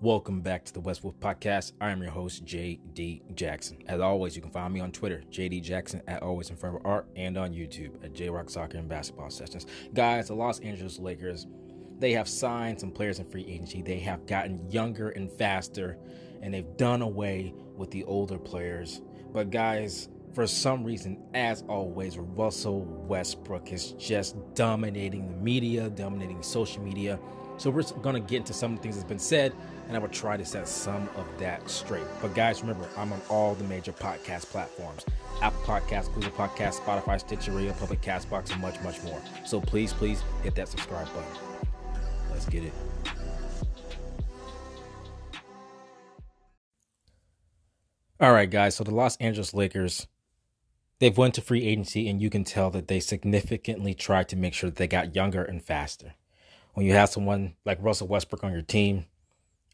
Welcome back to the West Wolf Podcast. I am your host, JD Jackson. As always, you can find me on Twitter, JD Jackson at Always and Forever Art, and on YouTube at J Rock Soccer and Basketball Sessions. Guys, the Los Angeles Lakers, they have signed some players in free agency. They have gotten younger and faster, and they've done away with the older players. But guys, for some reason, as always, Russell Westbrook is just dominating the media, dominating social media. So we're going to get into some of the things that's been said, and I will try to set some of that straight. But guys, remember, I'm on all the major podcast platforms. Apple Podcasts, Google Podcasts, Spotify, Stitcher Radio, Public Castbox, and much, much more. So please, please hit that subscribe button. Let's get it. All right, guys. So the Los Angeles Lakers, they've went to free agency, and you can tell that they significantly tried to make sure that they got younger and faster. When you have someone like Russell Westbrook on your team,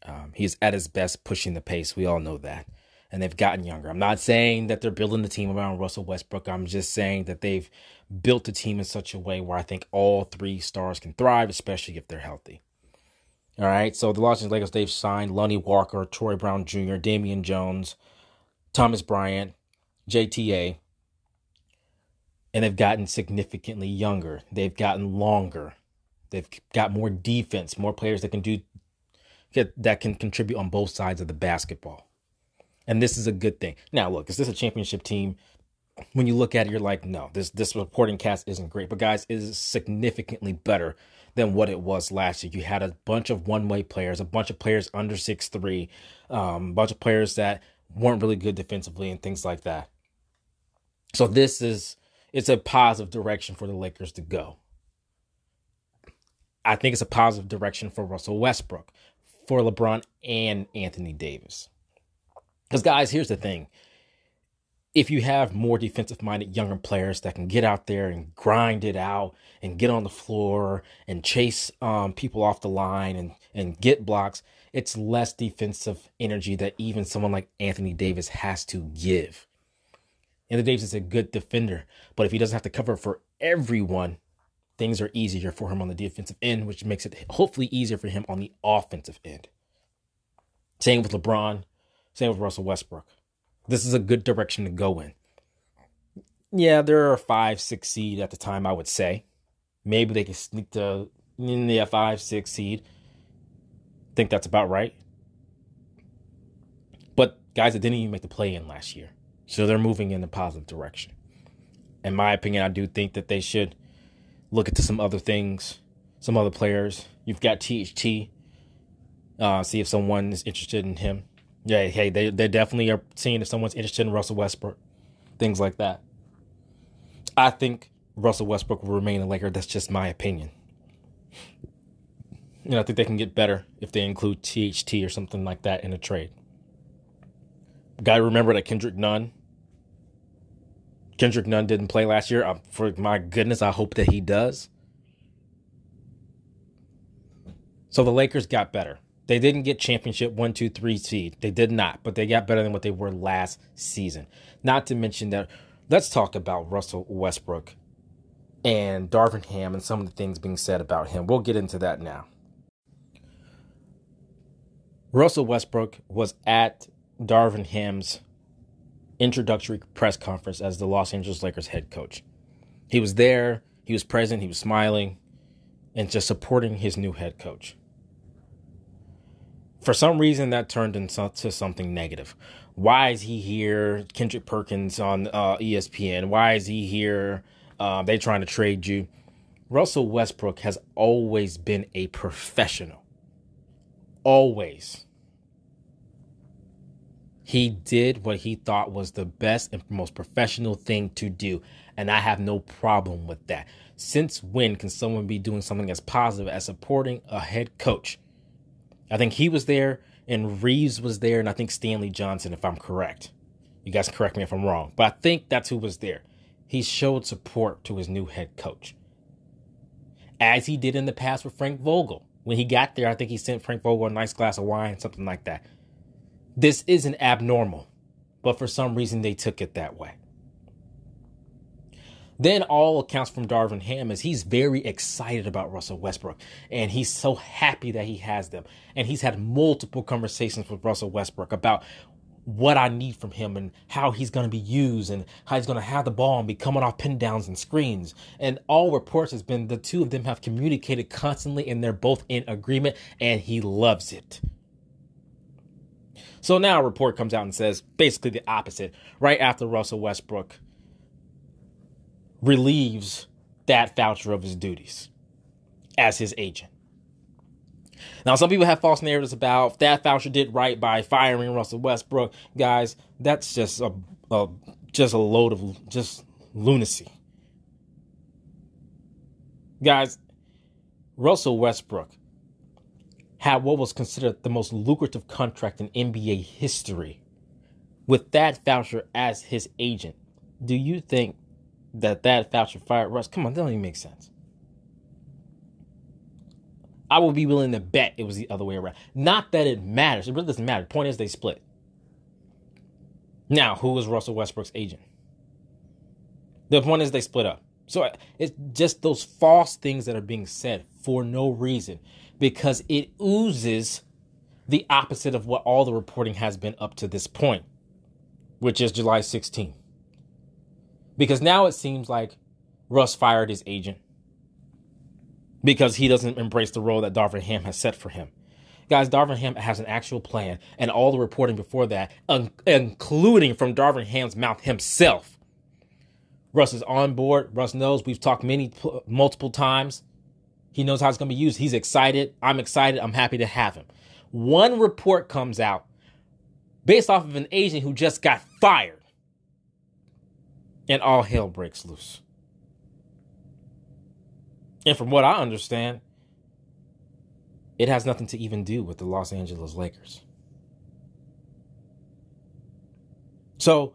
um, he's at his best pushing the pace. We all know that. And they've gotten younger. I'm not saying that they're building the team around Russell Westbrook. I'm just saying that they've built the team in such a way where I think all three stars can thrive, especially if they're healthy. All right. So the Los Angeles Lakers, they've signed Lonnie Walker, Troy Brown Jr., Damian Jones, Thomas Bryant, JTA, and they've gotten significantly younger. They've gotten longer. They've got more defense, more players that can do that can contribute on both sides of the basketball. And this is a good thing. Now, look, is this a championship team? When you look at it, you're like, no, this this reporting cast isn't great. But guys, it is significantly better than what it was last year. You had a bunch of one-way players, a bunch of players under six three, um, a bunch of players that weren't really good defensively and things like that. So this is it's a positive direction for the Lakers to go. I think it's a positive direction for Russell Westbrook, for LeBron and Anthony Davis. Because, guys, here's the thing if you have more defensive minded younger players that can get out there and grind it out and get on the floor and chase um, people off the line and, and get blocks, it's less defensive energy that even someone like Anthony Davis has to give. Anthony Davis is a good defender, but if he doesn't have to cover for everyone, things are easier for him on the defensive end, which makes it hopefully easier for him on the offensive end. Same with LeBron, same with Russell Westbrook. This is a good direction to go in. Yeah, there are five, six seed at the time, I would say. Maybe they can sneak to in the five, six seed. Think that's about right. But guys that didn't even make the play in last year. So they're moving in a positive direction. In my opinion, I do think that they should look into some other things, some other players. You've got THT. Uh, see if someone is interested in him. Yeah, hey, they they definitely are seeing if someone's interested in Russell Westbrook, things like that. I think Russell Westbrook will remain a Laker. That's just my opinion. And I think they can get better if they include THT or something like that in a trade. To remember that Kendrick Nunn Kendrick Nunn didn't play last year. For my goodness, I hope that he does. So the Lakers got better. They didn't get championship one, two, three seed. They did not, but they got better than what they were last season. Not to mention that, let's talk about Russell Westbrook and Darvin Ham and some of the things being said about him. We'll get into that now. Russell Westbrook was at Darvin Ham's introductory press conference as the Los Angeles Lakers head coach. He was there, he was present, he was smiling, and just supporting his new head coach. For some reason, that turned into something negative. Why is he here? Kendrick Perkins on uh, ESPN. Why is he here? Uh, they trying to trade you. Russell Westbrook has always been a professional. Always he did what he thought was the best and most professional thing to do. And I have no problem with that. Since when can someone be doing something as positive as supporting a head coach? I think he was there and Reaves was there, and I think Stanley Johnson, if I'm correct. You guys correct me if I'm wrong, but I think that's who was there. He showed support to his new head coach, as he did in the past with Frank Vogel. When he got there, I think he sent Frank Vogel a nice glass of wine, something like that. This isn't abnormal, but for some reason they took it that way. Then all accounts from Darvin Ham is he's very excited about Russell Westbrook and he's so happy that he has them. And he's had multiple conversations with Russell Westbrook about what I need from him and how he's going to be used and how he's going to have the ball and be coming off pin downs and screens. And all reports has been the two of them have communicated constantly and they're both in agreement and he loves it. So now a report comes out and says basically the opposite. Right after Russell Westbrook relieves Thad Foucher of his duties as his agent. Now, some people have false narratives about Thad Foucher did right by firing Russell Westbrook. Guys, that's just a, a just a load of just lunacy. Guys, Russell Westbrook had what was considered the most lucrative contract in NBA history with Thad Foucher as his agent. Do you think that Thad Foucher fired Russ? Come on, that don't even make sense. I would be willing to bet it was the other way around. Not that it matters. It really doesn't matter. The point is they split. Now, who was Russell Westbrook's agent? The point is they split up. So it's just those false things that are being said for no reason because it oozes the opposite of what all the reporting has been up to this point, which is July 16th. Because now it seems like Russ fired his agent because he doesn't embrace the role that Darvin Ham has set for him. Guys, Darvin Ham has an actual plan, and all the reporting before that, un- including from Darvin Ham's mouth himself. Russ is on board. Russ knows we've talked many, multiple times. He knows how it's going to be used. He's excited. I'm excited. I'm happy to have him. One report comes out based off of an agent who just got fired, and all hell breaks loose. And from what I understand, it has nothing to even do with the Los Angeles Lakers. So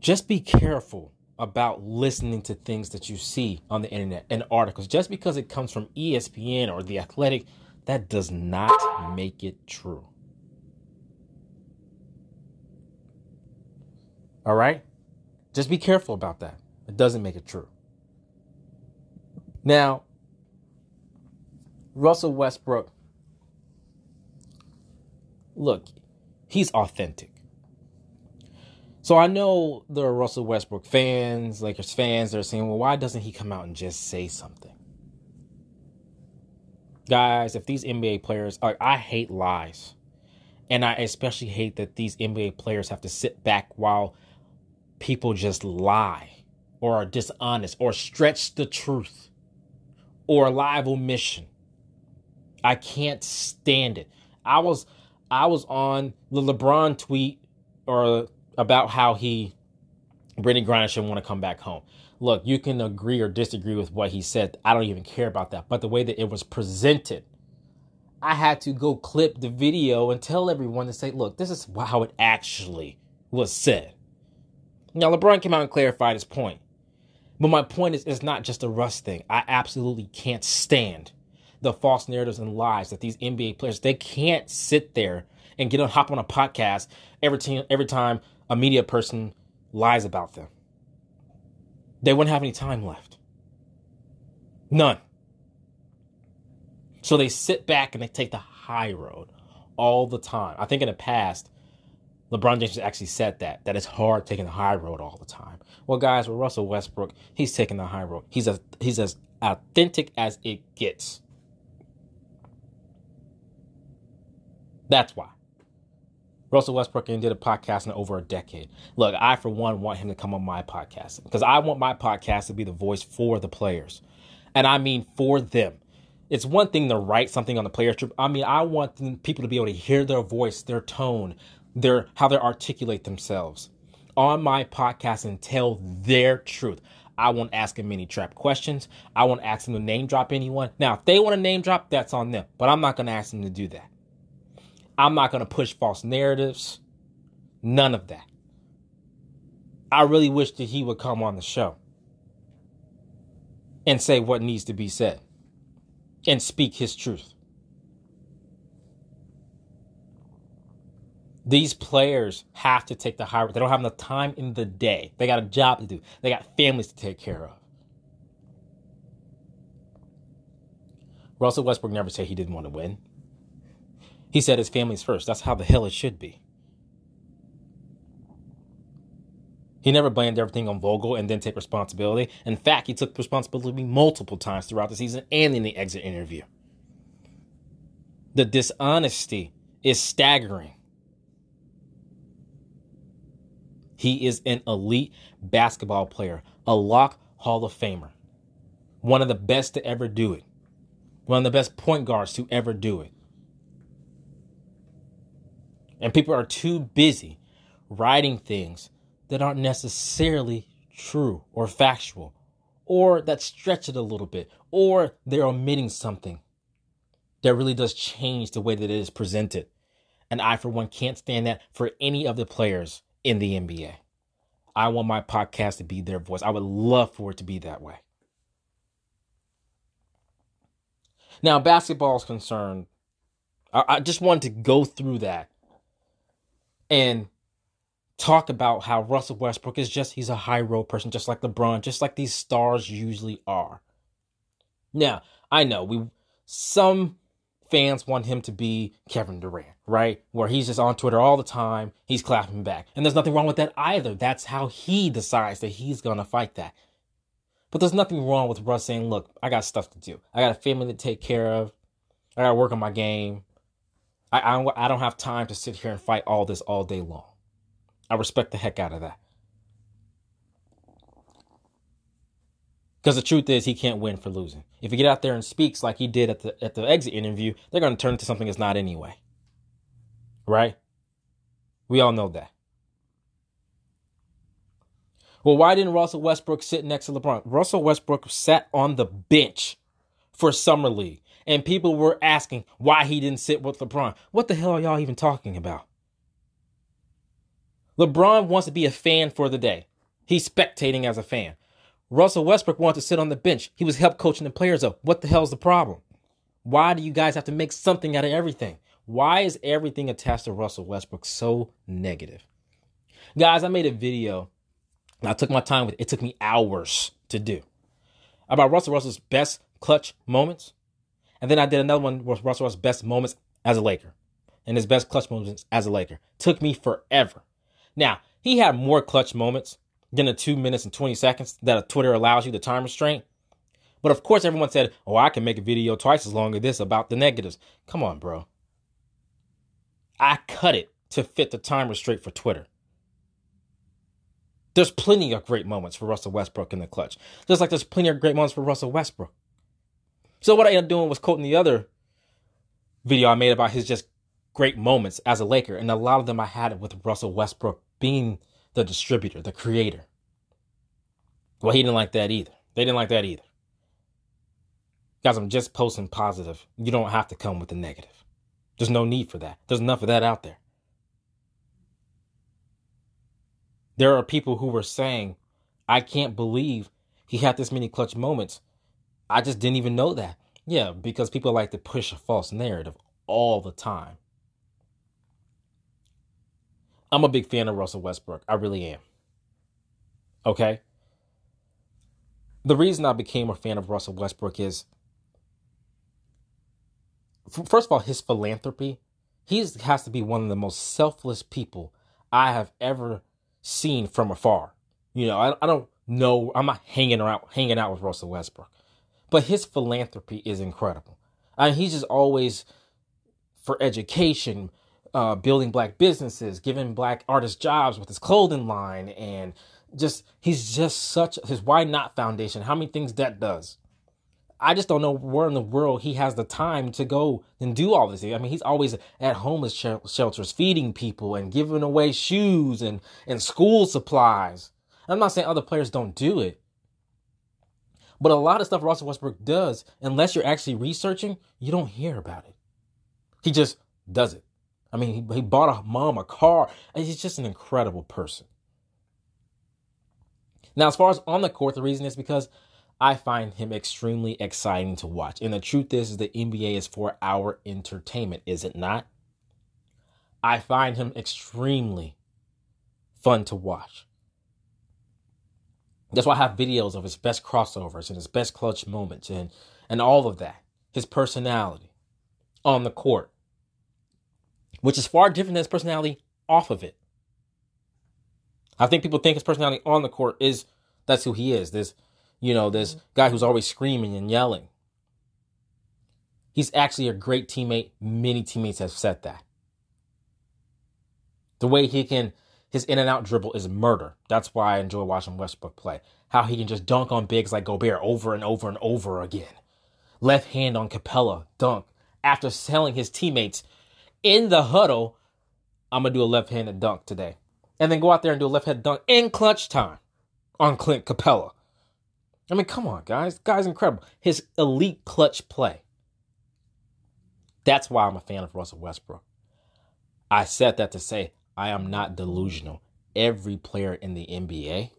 just be careful about listening to things that you see on the internet and articles. Just because it comes from ESPN or The Athletic, that does not make it true. All right? Just be careful about that. It doesn't make it true. Now, Russell Westbrook, look, he's authentic. So I know there are Russell Westbrook fans, Lakers fans that are saying, well, why doesn't he come out and just say something? Guys, if these NBA players, like, I hate lies. And I especially hate that these NBA players have to sit back while people just lie or are dishonest or stretch the truth or live omission. I can't stand it. I was I was on the LeBron tweet or about how he Brittney Griner should want to come back home. Look, you can agree or disagree with what he said. I don't even care about that. But the way that it was presented, I had to go clip the video and tell everyone to say, look, this is how it actually was said. Now, LeBron came out and clarified his point. But my point is, it's not just a Russ thing. I absolutely can't stand the false narratives and lies that these NBA players they can't sit there and get on hop on a podcast every time every time a media person lies about them. They wouldn't have any time left. None. So they sit back and they take the high road all the time. I think in the past, LeBron James actually said that, that it's hard taking the high road all the time. Well, guys, with Russell Westbrook, he's taking the high road. He's as he's as authentic as it gets. That's why. Russell Westbrook and did a podcast in over a decade. Look, I for one want him to come on my podcast because I want my podcast to be the voice for the players, and I mean for them. It's one thing to write something on the players trip. I mean, I want people to be able to hear their voice, their tone, their how they articulate themselves on my podcast and tell their truth. I won't ask them any trap questions. I won't ask them to name drop anyone. Now, if they want to name drop, that's on them. But I'm not going to ask them to do that. I'm not going to push false narratives. None of that. I really wish that he would come on the show and say what needs to be said and speak his truth. These players have to take the high road. They don't have enough time in the day. They got a job to do. They got families to take care of. Russell Westbrook never said he didn't want to win. He said his family's first. That's how the hell it should be. He never blamed everything on Vogel and then take responsibility. In fact, he took responsibility multiple times throughout the season and in the exit interview. The dishonesty is staggering. He is an elite basketball player, a lock Hall of Famer, one of the best to ever do it, one of the best point guards to ever do it. And people are too busy writing things that aren't necessarily true or factual, or that stretch it a little bit, or they're omitting something that really does change the way that it is presented. And I, for one, can't stand that for any of the players in the NBA. I want my podcast to be their voice. I would love for it to be that way. Now, basketball is concerned. I, I just wanted to go through that and talk about how Russell Westbrook is just he's a high road person, just like LeBron, just like these stars usually are. Now, I know we some fans want him to be Kevin Durant, right? Where he's just on Twitter all the time, he's clapping back. And there's nothing wrong with that either. That's how he decides that he's gonna fight that. But there's nothing wrong with Russ saying, look, I got stuff to do. I got a family to take care of. I gotta work on my game. I, I, I don't have time to sit here and fight all this all day long. I respect the heck out of that. Because the truth is, he can't win for losing. If he get out there and speaks like he did at the at the exit interview, they're going to turn into something it's not anyway. Right? We all know that. Well, why didn't Russell Westbrook sit next to LeBron? Russell Westbrook sat on the bench for Summer League, and people were asking why he didn't sit with LeBron. What the hell are y'all even talking about? LeBron wants to be a fan for the day. He's spectating as a fan. Russell Westbrook wanted to sit on the bench. He was help coaching the players up. What the hell's the problem? Why do you guys have to make something out of everything? Why is everything attached to Russell Westbrook so negative? Guys, I made a video. I took my time with it. It took me hours to do about Russell Russell's best clutch moments. And then I did another one with Russell Russell's best moments as a Laker and his best clutch moments as a Laker. Took me forever. Now, he had more clutch moments than the two minutes and 20 seconds that Twitter allows you the time restraint. But of course, everyone said, oh, I can make a video twice as long as this about the negatives. Come on, bro. I cut it to fit the time restraint for Twitter. There's plenty of great moments for Russell Westbrook in the clutch, just like there's plenty of great moments for Russell Westbrook. So what I ended up doing was quoting the other video I made about his just great moments as a Laker, and a lot of them I had with Russell Westbrook being the distributor, the creator. Well, he didn't like that either. They didn't like that either. Guys, I'm just posting positive. You don't have to come with the negative. There's no need for that. There's enough of that out there. There are people who were saying, I can't believe he had this many clutch moments. I just didn't even know that. Yeah, because people like to push a false narrative all the time. I'm a big fan of Russell Westbrook. I really am. Okay? The reason I became a fan of Russell Westbrook is first of all, his philanthropy. He has to be one of the most selfless people I have ever seen from afar. You know, I, I don't know. I'm not hanging around, hanging out with Russell Westbrook, but his philanthropy is incredible. I mean, he's just always for education, uh, building black businesses, giving black artists jobs with his clothing line, and just he's just such his Why Not Foundation. How many things that does? I just don't know where in the world he has the time to go and do all this. I mean, he's always at homeless shelters feeding people and giving away shoes and, and school supplies. I'm not saying other players don't do it. But a lot of stuff Russell Westbrook does, unless you're actually researching, you don't hear about it. He just does it. I mean, he, he bought a mom a car, he's just an incredible person. Now, as far as on the court, the reason is because I find him extremely exciting to watch. And the truth is, is the NBA is for our entertainment, is it not? I find him extremely fun to watch. That's why I have videos of his best crossovers and his best clutch moments and, and all of that. His personality on the court, which is far different than his personality off of it. I think people think his personality on the court is that's who he is. This, you know, this guy who's always screaming and yelling. He's actually a great teammate. Many teammates have said that. The way he can, his in and out dribble is murder. That's why I enjoy watching Westbrook play. How he can just dunk on bigs like Gobert over and over and over again. Left hand on Capela, dunk. After telling his teammates in the huddle, I'm going to do a left handed dunk today. And then go out there and do a left handed dunk in clutch time on Clint Capela. I mean, come on, guys. guy's incredible. His elite clutch play. That's why I'm a fan of Russell Westbrook. I said that to say I am not delusional. Every player in the NBA,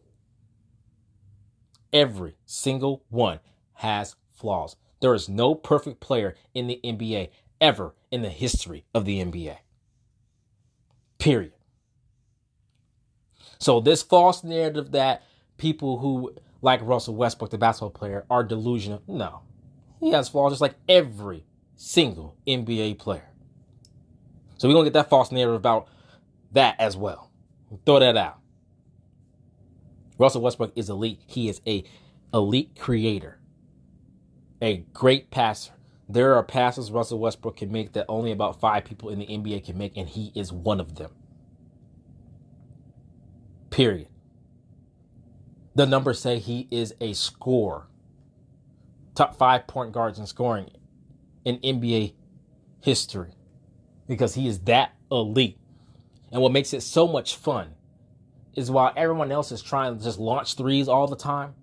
every single one has flaws. There is no perfect player in the NBA ever in the history of the NBA. Period. So, this false narrative that people who like Russell Westbrook, the basketball player, are delusional, no. He has flaws just like every single NBA player. So, we're going to get that false narrative about that as well. Throw that out. Russell Westbrook is elite. He is a elite creator, a great passer. There are passes Russell Westbrook can make that only about five people in the NBA can make, and he is one of them. Period. The numbers say he is a scorer. Top five point guards in scoring in NBA history because he is that elite. And what makes it so much fun is while everyone else is trying to just launch threes all the time,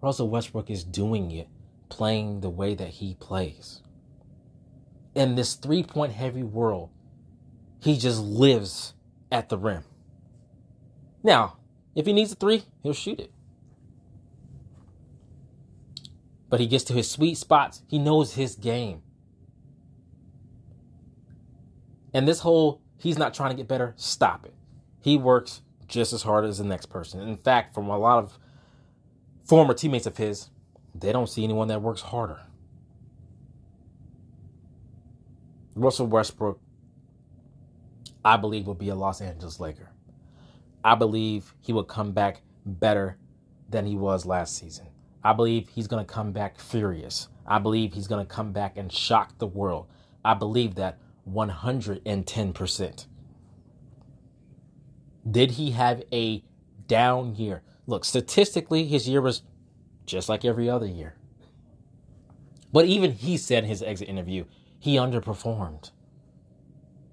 Russell Westbrook is doing it, playing the way that he plays. In this three point heavy world, he just lives at the rim. Now, if he needs a three, he'll shoot it. But he gets to his sweet spots. He knows his game. And this whole he's not trying to get better, stop it. He works just as hard as the next person. In fact, from a lot of former teammates of his, they don't see anyone that works harder. Russell Westbrook, I believe, will be a Los Angeles Laker. I believe he will come back better than he was last season. I believe he's going to come back furious. I believe he's going to come back and shock the world. I believe that 110%. Did he have a down year? Look, statistically, his year was just like every other year. But even he said in his exit interview, he underperformed.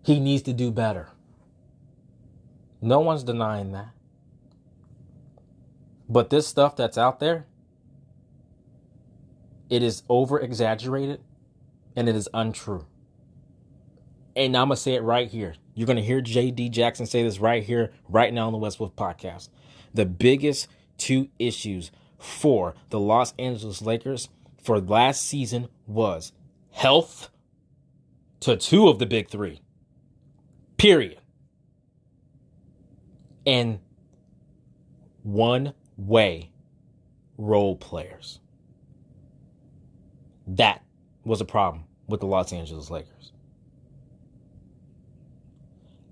He needs to do better. No one's denying that. But this stuff that's out there, it is over exaggerated and it is untrue. And I'm to say it right here. You're to hear JD Jackson say this right here, right now on the West Wolf podcast. The biggest two issues for the Los Angeles Lakers for last season was health to two of the big three. Period. And one way role players. That was a problem with the Los Angeles Lakers.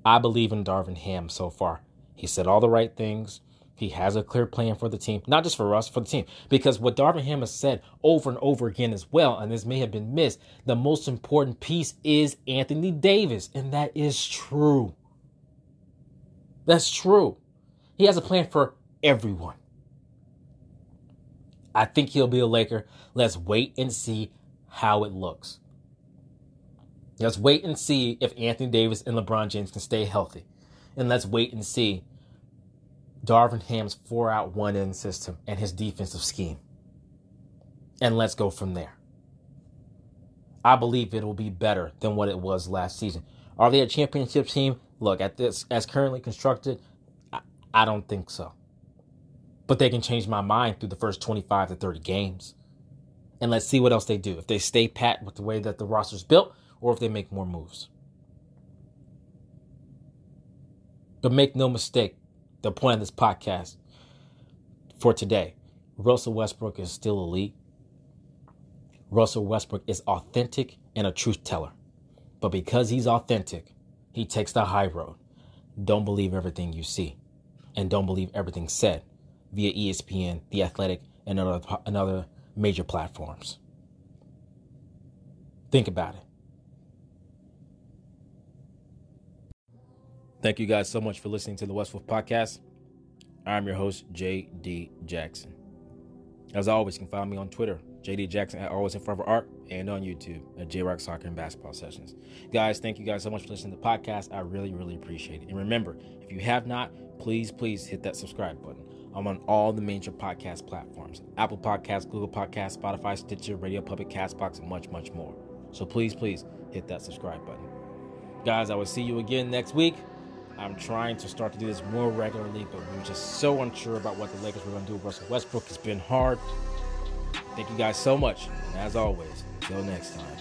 I believe in Darvin Ham so far. He said all the right things. He has a clear plan for the team, not just for us, for the team. Because what Darvin Ham has said over and over again as well, and this may have been missed, the most important piece is Anthony Davis. And that is true. That's true. He has a plan for everyone. I think he'll be a Laker. Let's wait and see how it looks. Let's wait and see if Anthony Davis and LeBron James can stay healthy. And let's wait and see Darvin Ham's four out one in system and his defensive scheme. And let's go from there. I believe it will be better than what it was last season. Are they a championship team? Look, at this as currently constructed, I, I don't think so. But they can change my mind through the first 25 to 30 games. And let's see what else they do. If they stay pat with the way that the roster's built, or if they make more moves. But make no mistake, the point of this podcast for today Russell Westbrook is still elite. Russell Westbrook is authentic and a truth teller. But because he's authentic, he takes the high road. Don't believe everything you see. And don't believe everything said via ESPN, The Athletic, and other, and other major platforms. Think about it. Thank you guys so much for listening to the West Wolf Podcast. I'm your host, J.D. Jackson. As always, you can find me on Twitter, JD Jackson at Always in Forever Art, and on YouTube at J Rock Soccer and Basketball Sessions. Guys, thank you guys so much for listening to the podcast. I really, really appreciate it. And remember, if you have not, please, please hit that subscribe button. I'm on all the major podcast platforms Apple Podcasts, Google Podcasts, Spotify, Stitcher, Radio Public, Castbox, and much, much more. So please, please hit that subscribe button. Guys, I will see you again next week. I'm trying to start to do this more regularly, but we are just so unsure about what the Lakers were going to do with Russell Westbrook. It's been hard. Thank you guys so much. And as always, until next time.